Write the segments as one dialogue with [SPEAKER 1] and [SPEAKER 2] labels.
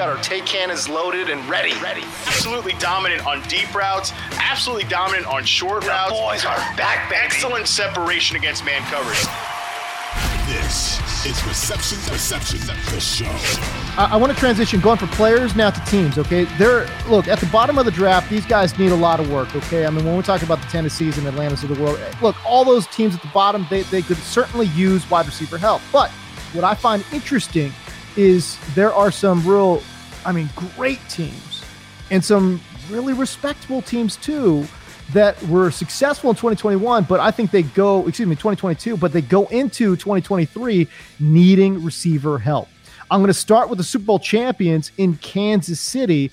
[SPEAKER 1] We've got our take cannons loaded and ready. Ready. Absolutely dominant on deep routes. Absolutely dominant on short
[SPEAKER 2] The
[SPEAKER 1] routes.
[SPEAKER 2] boys are back, baby.
[SPEAKER 1] Excellent separation against man coverage.
[SPEAKER 3] This is Reception Perception, the show.
[SPEAKER 4] I, I want to transition going from players now to teams. Okay, they're look at the bottom of the draft. These guys need a lot of work. Okay, I mean when we talk about the Tennessees and Atlantas of the world, eh, look, all those teams at the bottom they they could certainly use wide receiver help. But what I find interesting is there are some real, I mean, great teams and some really respectable teams too that were successful in 2021, but I think they go, excuse me, 2022, but they go into 2023 needing receiver help. I'm going to start with the Super Bowl champions in Kansas City.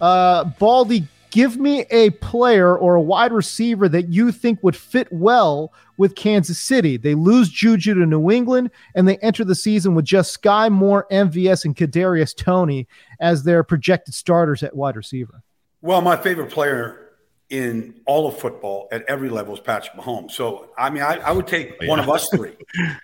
[SPEAKER 4] Uh, Baldy, give me a player or a wide receiver that you think would fit well with Kansas City. They lose Juju to New England, and they enter the season with just Sky Moore, MVS, and Kadarius Toney as their projected starters at wide receiver.
[SPEAKER 5] Well, my favorite player in all of football at every level is Patrick Mahomes. So, I mean, I, I would take oh, one of us three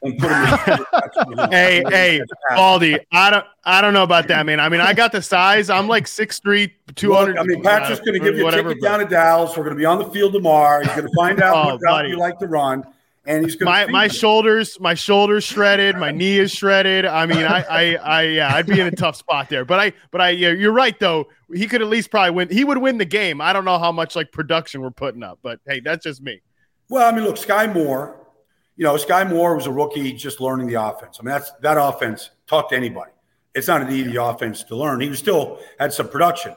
[SPEAKER 5] and put him in. Patrick Mahomes.
[SPEAKER 6] Hey, hey, Baldy, I don't, I don't know about that, man. I mean, I got the size. I'm like six three, two
[SPEAKER 5] Look. I mean, Patrick's going to give you a
[SPEAKER 6] whatever,
[SPEAKER 5] ticket down to Dallas. We're going to be on the field tomorrow. He's going to find out
[SPEAKER 6] Oh,
[SPEAKER 5] what route you like to run, and he's going
[SPEAKER 6] my
[SPEAKER 5] to
[SPEAKER 6] my shoulders my shoulders shredded my knee is shredded i mean i i, I yeah i'd be in a tough spot there but i but i yeah, you're right though he could at least probably win he would win the game i don't know how much like production we're putting up but hey that's just me
[SPEAKER 5] Well, I mean, look, Sky Moore. You know, Sky Moore was a rookie just learning the offense. I mean, that's that offense. Talk to anybody. It's not an easy offense to learn. He was still had some production,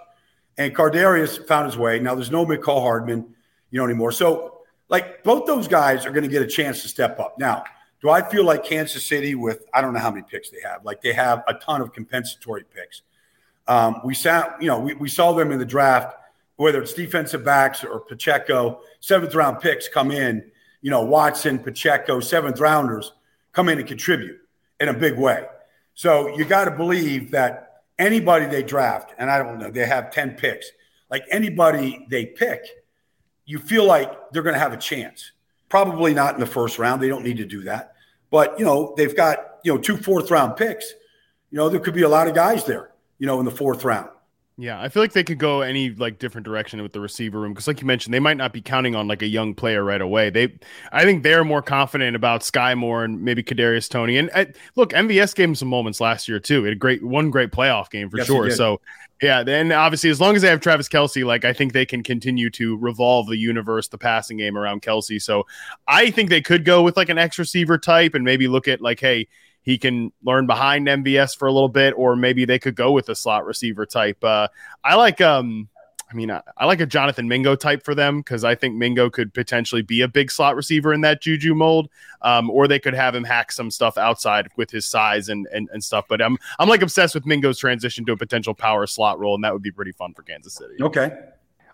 [SPEAKER 5] and Kadarius found his way. Now there's no Mecole Hardman, you know, anymore. So, like, both those guys are going to get a chance to step up. Now, do I feel like Kansas City with I don't know how many picks they have. Like they have a ton of compensatory picks. Um, we saw, you know, we, we saw them in the draft, whether it's defensive backs or Pacheco, seventh round picks come in, you know, Watson, Pacheco, seventh rounders come in and contribute in a big way. So you got to believe that anybody they draft, and I don't know, they have 10 picks, like anybody they pick, you feel like they're going to have a chance. Probably not in the first round. They don't need to do that. But, you know, they've got, you know, two fourth round picks. You know, there could be a lot of guys there, you know, in the fourth round.
[SPEAKER 6] yeah i feel like they could go any like different direction with the receiver room because like you mentioned they might not be counting on like a young player right away. They i think they're more confident about sky moore and maybe kadarius toney and uh, look mvs gave him some moments last year too. He had a great one great playoff game for
[SPEAKER 5] Yes,
[SPEAKER 6] sure. so yeah then obviously as long as they have travis kelce like i think they can continue to revolve the universe the passing game around kelce so i think they could go with like an x receiver type and maybe look at like hey he can learn behind MVS for a little bit, or maybe they could go with a slot receiver type. Uh, I like, um, I mean, I, I like a Jonathan Mingo type for them because I think Mingo could potentially be a big slot receiver in that Juju mold, um, or they could have him hack some stuff outside with his size and, and and stuff. But I'm I'm like obsessed with Mingo's transition to a potential power slot role, and that would be pretty fun for Kansas City.
[SPEAKER 5] Okay.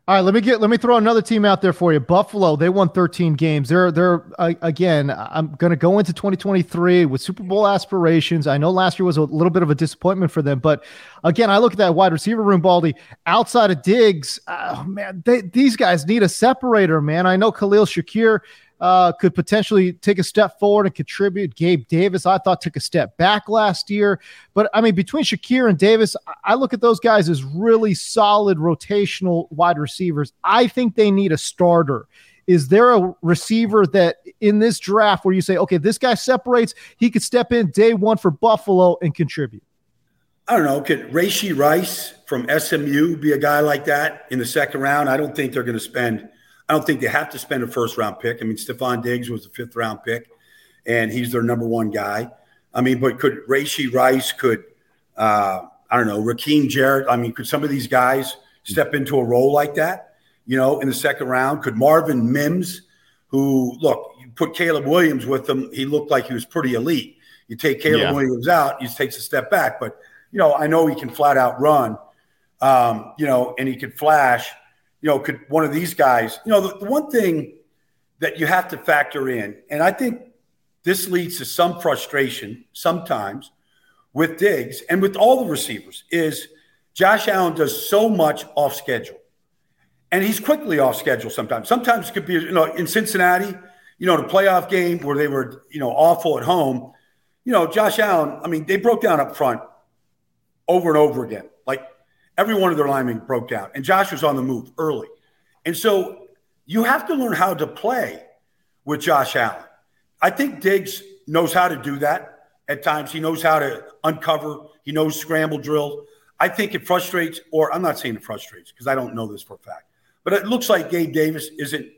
[SPEAKER 4] All right, let me get let me throw another team out there for you. Buffalo, they won 13 games. They're they're uh, again. I'm going to go into 2023 with Super Bowl aspirations. I know last year was a little bit of a disappointment for them, but again, I look at that wide receiver room, Baldy. Outside of Diggs, oh, man, they, these guys need a separator, man. I know Khalil Shakir uh, could potentially take a step forward and contribute. Gabe Davis, I thought, took a step back last year. But I mean, between Shakir and Davis, I- look at those guys as really solid rotational wide receivers. I think they need a starter. Is there a receiver that in this draft where you say, okay, this guy separates, he could step in day one for Buffalo and contribute?
[SPEAKER 5] I don't know. Could Rashee Rice from SMU be a guy like that in the second round? I don't think they're going to spend. I don't think they have to spend a first round pick. I mean, Stefon Diggs was a fifth round pick, and he's their number one guy. I mean, but could Rashee Rice could uh, I don't know Rakim Jarrett? I mean, could some of these guys step into a role like that? You know, in the second round, could Marvin Mims, who look, you put Caleb Williams with him, he looked like he was pretty elite. You take Caleb yeah. Williams out, he takes a step back, but you know, I know he can flat out run, um, you know, and he could flash. You know, could one of these guys, you know, the, the one thing that you have to factor in, and I think this leads to some frustration sometimes with Diggs and with all the receivers, is Josh Allen does so much off schedule. And he's quickly off schedule sometimes. Sometimes it could be, you know, in Cincinnati, you know, the playoff game where they were, you know, awful at home. You know, Josh Allen, I mean, they broke down up front over and over again. Every one of their linemen broke down, and Josh was on the move early. And so you have to learn how to play with Josh Allen. I think Diggs knows how to do that at times. He knows how to uncover, he knows scramble drill. I think it frustrates, or I'm not saying it frustrates because I don't know this for a fact, but it looks like Gabe Davis isn't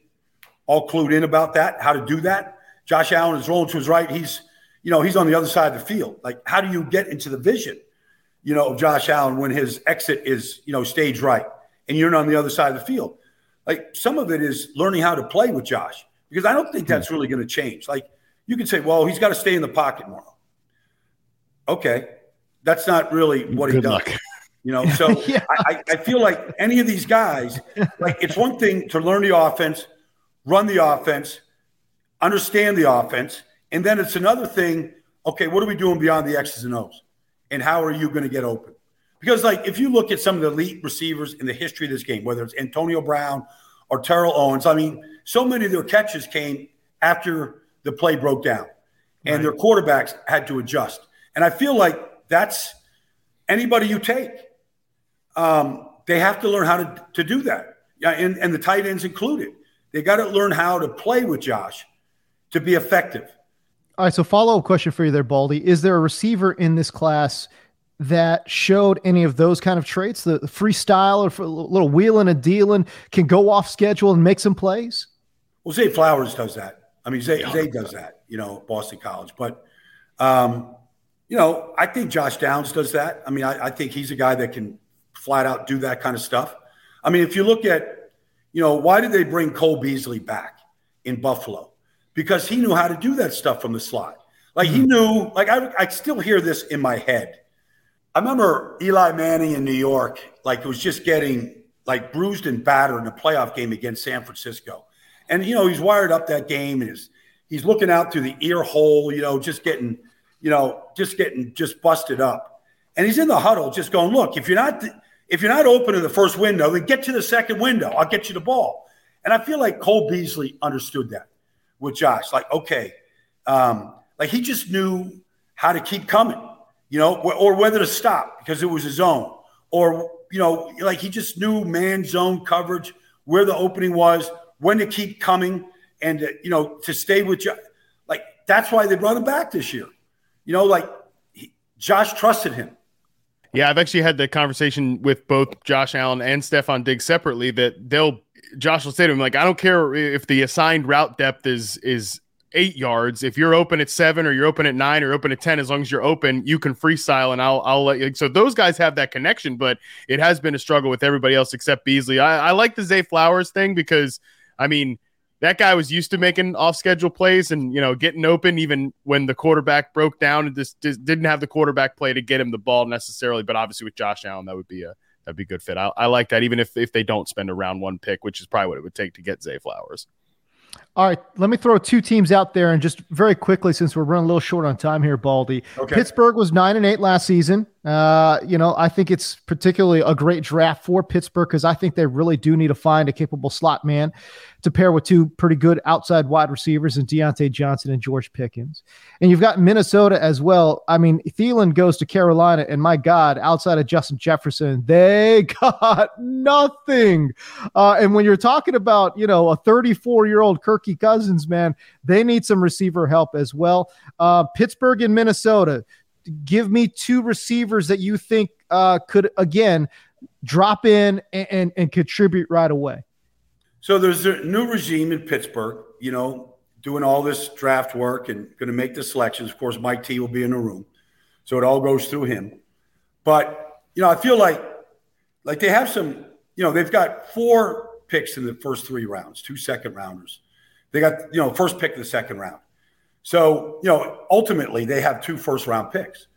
[SPEAKER 5] all clued in about that, how to do that. Josh Allen is rolling to his right. He's, you know, he's on the other side of the field. Like, how do you get into the vision? You know, Josh Allen when his exit is, you know, stage right and you're on the other side of the field. Like some of it is learning how to play with Josh because I don't think hmm. that's really going to change. Like you can say, well, he's got to stay in the pocket more. Okay. That's not really what Good he does. Luck. You know, so yeah. I, I feel like any of these guys, like it's one thing to learn the offense, run the offense, understand the offense, and then it's another thing. Okay, what are we doing beyond the X's and O's? And how are you going to get open? Because, like, if you look at some of the elite receivers in the history of this game, whether it's Antonio Brown or Terrell Owens, I mean, so many of their catches came after the play broke down and right. their quarterbacks had to adjust. And I feel like that's anybody you take. Um, they have to learn how to, to do that. Yeah, and, and the tight ends included. They got to learn how to play with Josh to be effective.
[SPEAKER 4] All right. So, follow up question for you there, Baldy. Is there a receiver in this class that showed any of those kind of traits? The, the freestyle or a little wheeling and dealing can go off schedule and make some plays?
[SPEAKER 5] Well, Zay Flowers does that. I mean, Zay, Zay does that, you know, Boston College. But, um, you know, I think Josh Downs does that. I mean, I, I think he's a guy that can flat out do that kind of stuff. I mean, if you look at, you know, why did they bring Cole Beasley back in Buffalo? Because he knew how to do that stuff from the slot. Like he mm-hmm. knew, like I, I still hear this in my head. I remember Eli Manning in New York, like was just getting like bruised and battered in a playoff game against San Francisco. And, you know, he's wired up that game and is, he's looking out through the ear hole, you know, just getting, you know, just getting just busted up. And he's in the huddle just going, look, if you're not, if you're not open in the first window, then get to the second window. I'll get you the ball. And I feel like Cole Beasley understood that with Josh. Like, okay, um, like he just knew how to keep coming, you know, or whether to stop because it was his own, or you know, like he just knew man zone coverage, where the opening was, when to keep coming, and uh, you know to stay with Josh. Like that's why they brought him back this year. You know, like he, Josh trusted him.
[SPEAKER 6] Yeah, I've actually had the conversation with both Josh Allen and Stefon Diggs separately that they'll Josh will say to him, like, I don't care if the assigned route depth is is eight yards. If you're open at seven or you're open at nine or open at 10, as long as you're open, you can freestyle and I'll, I'll let you. So those guys have that connection, but it has been a struggle with everybody else except Beasley. I, I like the Zay Flowers thing because, I mean, that guy was used to making off schedule plays and, you know, getting open even when the quarterback broke down and just, just didn't have the quarterback play to get him the ball necessarily. But obviously with Josh Allen, that would be a, that'd be a good fit. I, I like that, even if if they don't spend a round one pick, which is probably what it would take to get Zay Flowers.
[SPEAKER 4] All right, let me throw two teams out there, and just very quickly, since we're running a little short on time here, Baldy. Okay. Pittsburgh was nine and eight last season. Uh, you know, I think it's particularly a great draft for Pittsburgh because I think they really do need to find a capable slot man to pair with two pretty good outside wide receivers and Diontae Johnson and George Pickens. And you've got Minnesota as well. I mean, Thielen goes to Carolina, and my God, outside of Justin Jefferson, they got nothing. Uh, and when you're talking about, you know, a 34 year old Kirky Cousins, man, they need some receiver help as well. Uh, Pittsburgh and Minnesota give me two receivers that you think uh, could again drop in and, and, and contribute right away.
[SPEAKER 5] So there's a new regime in Pittsburgh. You know, doing all this draft work and going to make the selections. Of course, Mike T will be in the room, so it all goes through him. But you know, I feel like like they have some. You know, they've got four picks in the first three rounds, two second rounders. They got you know first pick of the second round. So you know, ultimately they have two first round picks.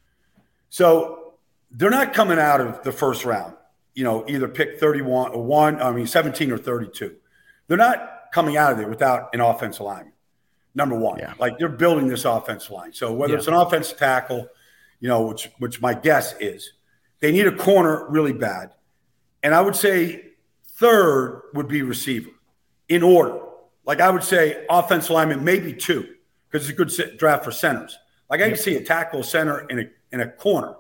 [SPEAKER 5] So they're not coming out of the first round. You know, either pick 31 or one, I mean 17 or 32. They're not coming out of there without an offensive line number one. Yeah. Like they're building this offensive line. So whether yeah. it's an offensive tackle, you know, which which my guess is, they need a corner really bad. And I would say third would be receiver in order. Like I would say offensive lineman, maybe two, because it's a good draft for centers. Like I can see a tackle, center, and a, and a corner.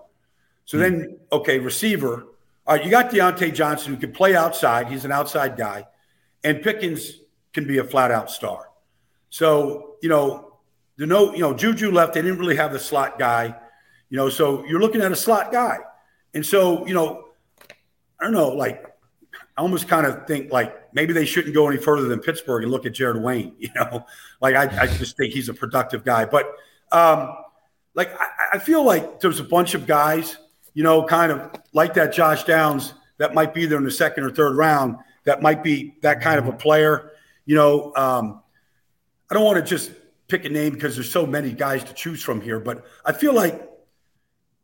[SPEAKER 5] So mm-hmm. then, okay, receiver. All right, you got Diontae Johnson who can play outside. He's an outside guy. And Pickens can be a flat out star. So, you know, the no, you know, Juju left. They didn't really have the slot guy, you know, so you're looking at a slot guy. And so, you know, I don't know, like, I almost kind of think like maybe they shouldn't go any further than Pittsburgh and look at Jared Wayne, you know, like I, I just think he's a productive guy. But, um, like, I, I feel like there's a bunch of guys, you know, kind of like that Josh Downs that might be there in the second or third round that might be that kind of a player. You know, um, I don't want to just pick a name because there's so many guys to choose from here, but I feel like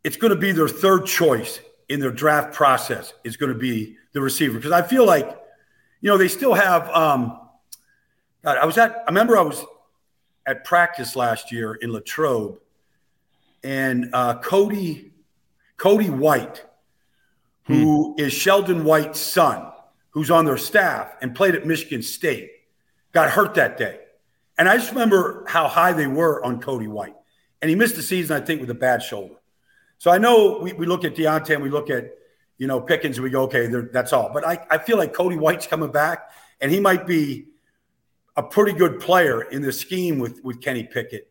[SPEAKER 5] it's going to be their third choice in their draft process is going to be the receiver because I feel like, you know, they still have. Um, God, I was at. I remember I was at practice last year in Latrobe, and uh, Cody Cody White, who hmm. is Sheldon White's son, who's on their staff and played at Michigan State, got hurt that day. And I just remember how high they were on Cody White. And he missed the season, I think, with a bad shoulder. So I know we, we look at Diontae and we look at, you know, Pickens and we go, okay, that's all. But I, I feel like Cody White's coming back and he might be a pretty good player in the scheme with, with Kenny Pickett.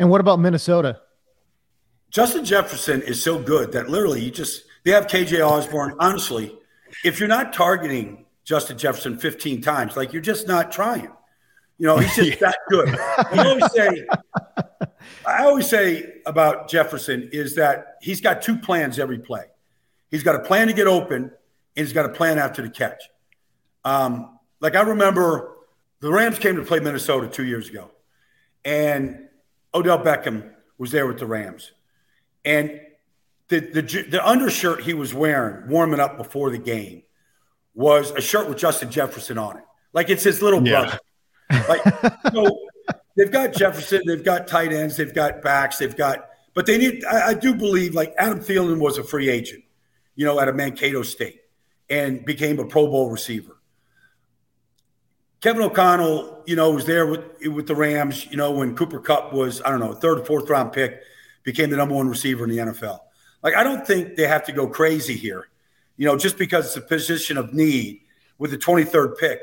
[SPEAKER 4] And what about Minnesota?
[SPEAKER 5] Justin Jefferson is so good that literally you just they have KJ Osborn. Honestly, if you're not targeting Justin Jefferson 15 times, like you're just not trying. You know, he's just that good. I always say, I always say about Jefferson is that he's got two plans every play. He's got a plan to get open, and he's got a plan after the catch. Um, like I remember, the Rams came to play Minnesota two years ago, and Odell Beckham was there with the Rams, and the the the undershirt he was wearing, warming up before the game, was a shirt with Justin Jefferson on it. Like it's his little brother. Like so, they've got Jefferson, they've got tight ends, they've got backs, they've got, but they need. I, I do believe like Adam Thielen was a free agent, you know, at a Mankato State, and became a Pro Bowl receiver. Kevin O'Connell, you know, was there with with the Rams, you know, when Cooper Kupp was, I don't know, third or fourth round pick, became the number one receiver in the NFL. Like, I don't think they have to go crazy here, you know, just because it's a position of need with the 23rd pick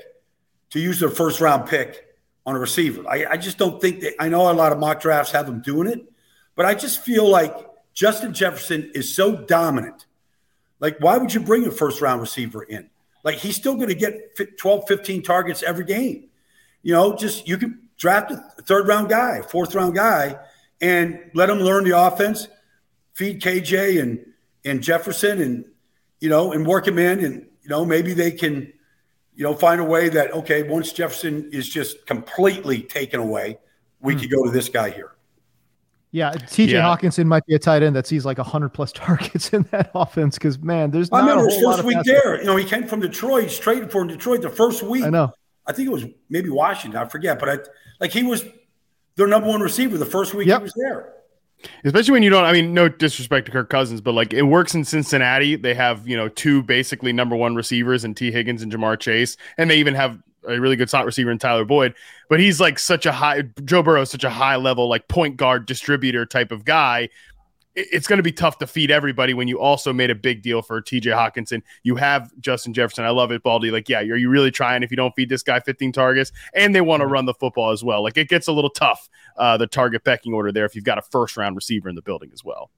[SPEAKER 5] to use their first round pick on a receiver. I, I just don't think that I know a lot of mock drafts have them doing it, but I just feel like Justin Jefferson is so dominant. Like, why would you bring a first round receiver in? Like he's still going to get 12, 15 targets every game. You know, just you can draft a third round guy, fourth round guy, and let him learn the offense, feed KJ and and Jefferson, and you know, and work him in, and you know, maybe they can, you know, find a way that okay, once Jefferson is just completely taken away, we mm. could go to this guy here.
[SPEAKER 4] Yeah, TJ yeah. Hockenson might be a tight end that sees like hundred plus targets in that offense because man, there's. I remember his
[SPEAKER 5] first week there. You know, he came from Detroit. He's traded for Detroit the first week.
[SPEAKER 4] I know.
[SPEAKER 5] I think it was maybe Washington. I forget, but I like he was their number one receiver the first week yep. he was there.
[SPEAKER 6] Especially when you don't, I mean, no disrespect to Kirk Cousins, but like it works in Cincinnati. They have, you know, two basically number one receivers in Tee Higgins and Ja'Marr Chase. And they even have a really good slot receiver in Tyler Boyd. But he's like such a high, Joe Burrow is such a high level, like point guard distributor type of guy it's going to be tough to feed everybody when you also made a big deal for TJ Hockenson. You have Justin Jefferson. I love it, Baldy. Like, yeah, are you really trying if you don't feed this guy 15 targets? And they want to run the football as well. Like, it gets a little tough, uh, the target pecking order there if you've got a first round receiver in the building as well.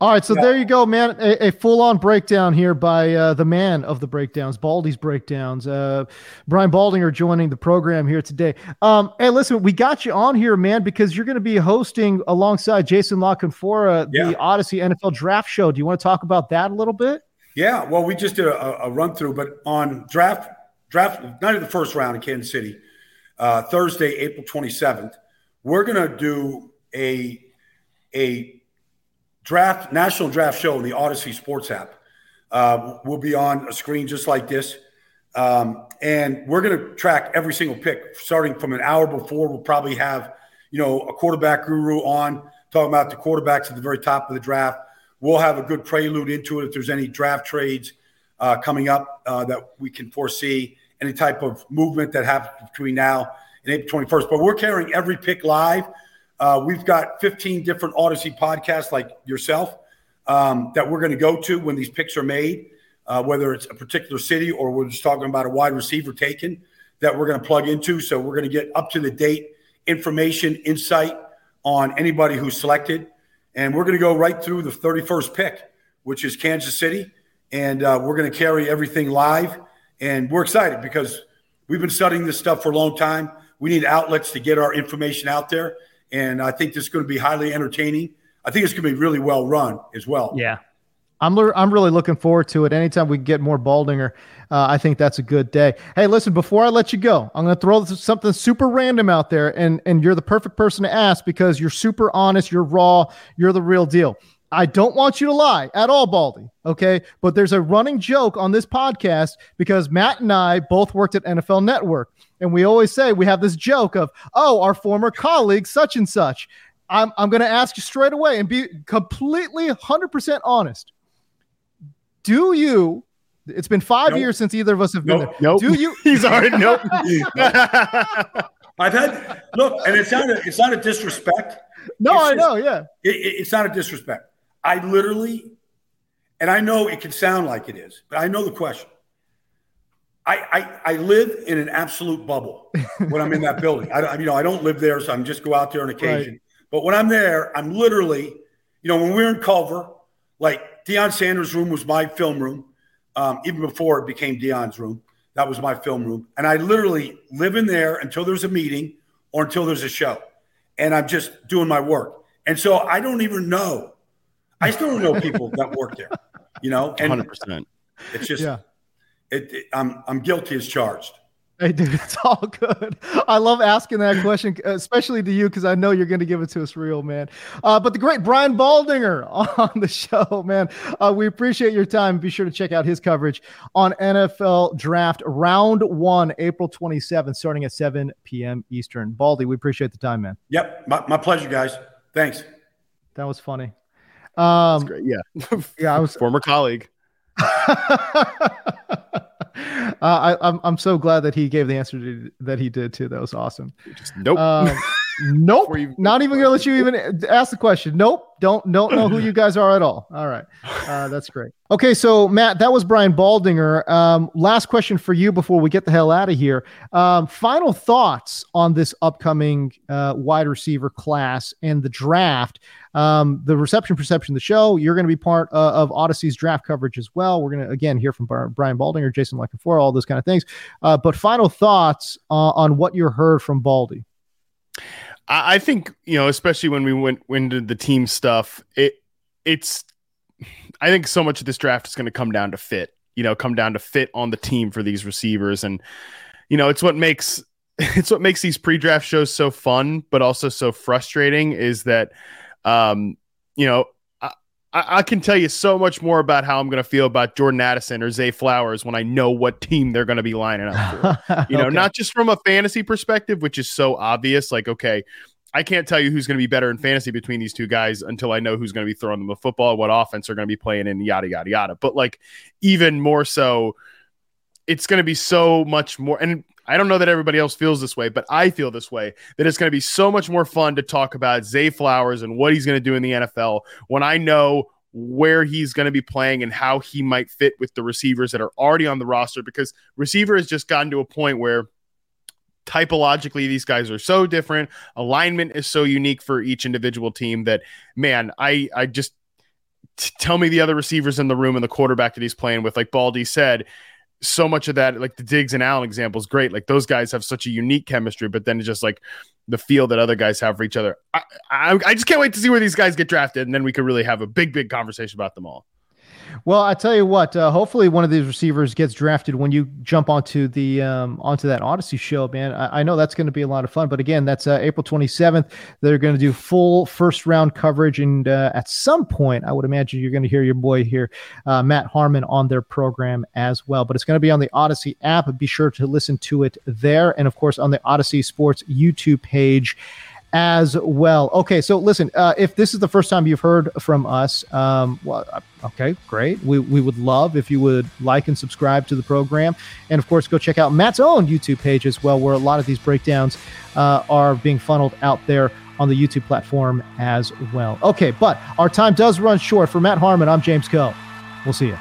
[SPEAKER 4] All right, so yeah. there you go, man. A, a full-on breakdown here by uh, the man of the breakdowns, Baldy's breakdowns. Uh, Brian Baldinger joining the program here today. Um, hey, listen, we got you on here, man, because you're going to be hosting alongside Jason La Canfora yeah. the Audacy NFL Draft Show. Do you want to talk about that a little bit?
[SPEAKER 5] Yeah, well, we just did a, a run through, but on draft draft night of the first round in Kansas City, uh, Thursday, April 27th, we're going to do a a draft national draft show in the Audacy Sports app. Uh, will be on a screen just like this. Um, and we're going to track every single pick starting from an hour before. We'll probably have, you know, a quarterback guru on talking about the quarterbacks at the very top of the draft. We'll have a good prelude into it if there's any draft trades uh, coming up uh, that we can foresee, any type of movement that happens between now and April 21st. But we're carrying every pick live. Uh, we've got 15 different Audacy podcasts like yourself um, that we're going to go to when these picks are made, uh, whether it's a particular city or we're just talking about a wide receiver taken that we're going to plug into. So we're going to get up to the date information, insight on anybody who's selected. And we're going to go right through the 31st pick, which is Kansas City. And uh, we're going to carry everything live. And we're excited because we've been studying this stuff for a long time. We need outlets to get our information out there and I think this is going to be highly entertaining. I think it's going to be really well run as well.
[SPEAKER 4] Yeah. I'm, le- I'm really looking forward to it. Anytime we get more Baldinger, uh, I think that's a good day. Hey, listen, before I let you go, I'm going to throw something super random out there, and, and you're the perfect person to ask because you're super honest, you're raw, you're the real deal. I don't want you to lie at all, Baldy. Okay. But there's a running joke on this podcast because Matt and I both worked at NFL Network. And we always say we have this joke of, oh, our former colleague, such and such. I'm, I'm going to ask you straight away and be completely 100% honest. Do you, it's been five nope. years since either of us have
[SPEAKER 5] nope.
[SPEAKER 4] been there.
[SPEAKER 5] Nope.
[SPEAKER 4] Do you,
[SPEAKER 6] he's already, nope.
[SPEAKER 5] I've had, look, and it's not a, it's not a disrespect.
[SPEAKER 4] No, it's I just, know. Yeah.
[SPEAKER 5] It, it, it's not a disrespect. I literally, and I know it can sound like it is, but I know the question. I, I, I live in an absolute bubble when I'm in that building. I, you know, I don't live there, so I'm just go out there on occasion. Right. But when I'm there, I'm literally, you know, when we were in Culver, like Deion Sanders' room was my film room. Um, even before it became Deion's room, that was my film room. And I literally live in there until there's a meeting or until there's a show. And I'm just doing my work. And so I don't even know I still don't know people that work there, you know,
[SPEAKER 6] and 100%.
[SPEAKER 5] It's just, yeah. it, it, I'm, I'm guilty as charged.
[SPEAKER 4] Hey, dude, it's all good. I love asking that question, especially to you, because I know you're going to give it to us real, man. Uh, but the great Brian Baldinger on the show, man. Uh, we appreciate your time. Be sure to check out his coverage on NFL Draft Round One, April 27th, starting at 7 p.m. Eastern. Baldy, we appreciate the time, man.
[SPEAKER 5] Yep, my, my pleasure, guys. Thanks.
[SPEAKER 4] That was funny. Um.
[SPEAKER 6] Yeah.
[SPEAKER 4] yeah. I was
[SPEAKER 6] former colleague.
[SPEAKER 4] uh, I, am I'm, I'm so glad that he gave the answer to, that he did too. That was awesome.
[SPEAKER 6] Just, nope. Um,
[SPEAKER 4] nope. Not even gonna let you even ask the question. Nope. Don't don't know who you guys are at all. All right. Uh, that's great. Okay, so Matt, that was Brian Baldinger. Um, last question for you before we get the hell out of here. Um, final thoughts on this upcoming uh, wide receiver class and the draft. Um, the reception perception, the show. You're going to be part uh, of Audacy's draft coverage as well. We're going to again hear from Brian Baldinger, Jason La Canfora, all those kind of things. Uh, but final thoughts uh, on what you heard from Baldy.
[SPEAKER 6] I think you know, especially when we went into the team stuff, it it's. I think so much of this draft is going to come down to fit. You know, come down to fit on the team for these receivers, and you know, it's what makes it's what makes these pre-draft shows so fun, but also so frustrating. Is that um, you know, I, I, can tell you so much more about how I'm going to feel about Jordan Addison or Zay Flowers when I know what team they're going to be lining up for. You know, okay. not just from a fantasy perspective, which is so obvious. Like, okay, I can't tell you who's going to be better in fantasy between these two guys until I know who's going to be throwing them the football, what offense they're going to be playing in, yada yada yada. But like even more so, it's going to be so much more. And I don't know that everybody else feels this way, but I feel this way that it's going to be so much more fun to talk about Zay Flowers and what he's going to do in the NFL when I know where he's going to be playing and how he might fit with the receivers that are already on the roster because receiver has just gotten to a point where typologically these guys are so different. Alignment is so unique for each individual team that man i i just tell me the other receivers in the room and the quarterback that he's playing with. Like baldy said so much of that like the diggs and allen example is great like those guys have such a unique chemistry but then it's just like the feel that other guys have for each other. I, I, I just can't wait to see where these guys get drafted and then we could really have a big big conversation about them all
[SPEAKER 4] well, I tell you what. Uh, hopefully, one of these receivers gets drafted when you jump onto the um, onto that Audacy show, man. I, I know that's going to be a lot of fun. But again, that's uh, April 27th. They're going to do full first round coverage, and uh, at some point, I would imagine you're going to hear your boy here, uh, Matt Harmon, on their program as well. But it's going to be on the Audacy app. Be sure to listen to it there, and of course on the Audacy Sports YouTube page as well. Okay, so listen, uh, if this is the first time you've heard from us, um, well, uh, okay, great. We, we would love if you would like and subscribe to the program. And of course, go check out Matt's own YouTube page as well, where a lot of these breakdowns uh, are being funneled out there on the YouTube platform as well. Okay, but our time does run short. For Matt Harmon, I'm James Koh. We'll see you.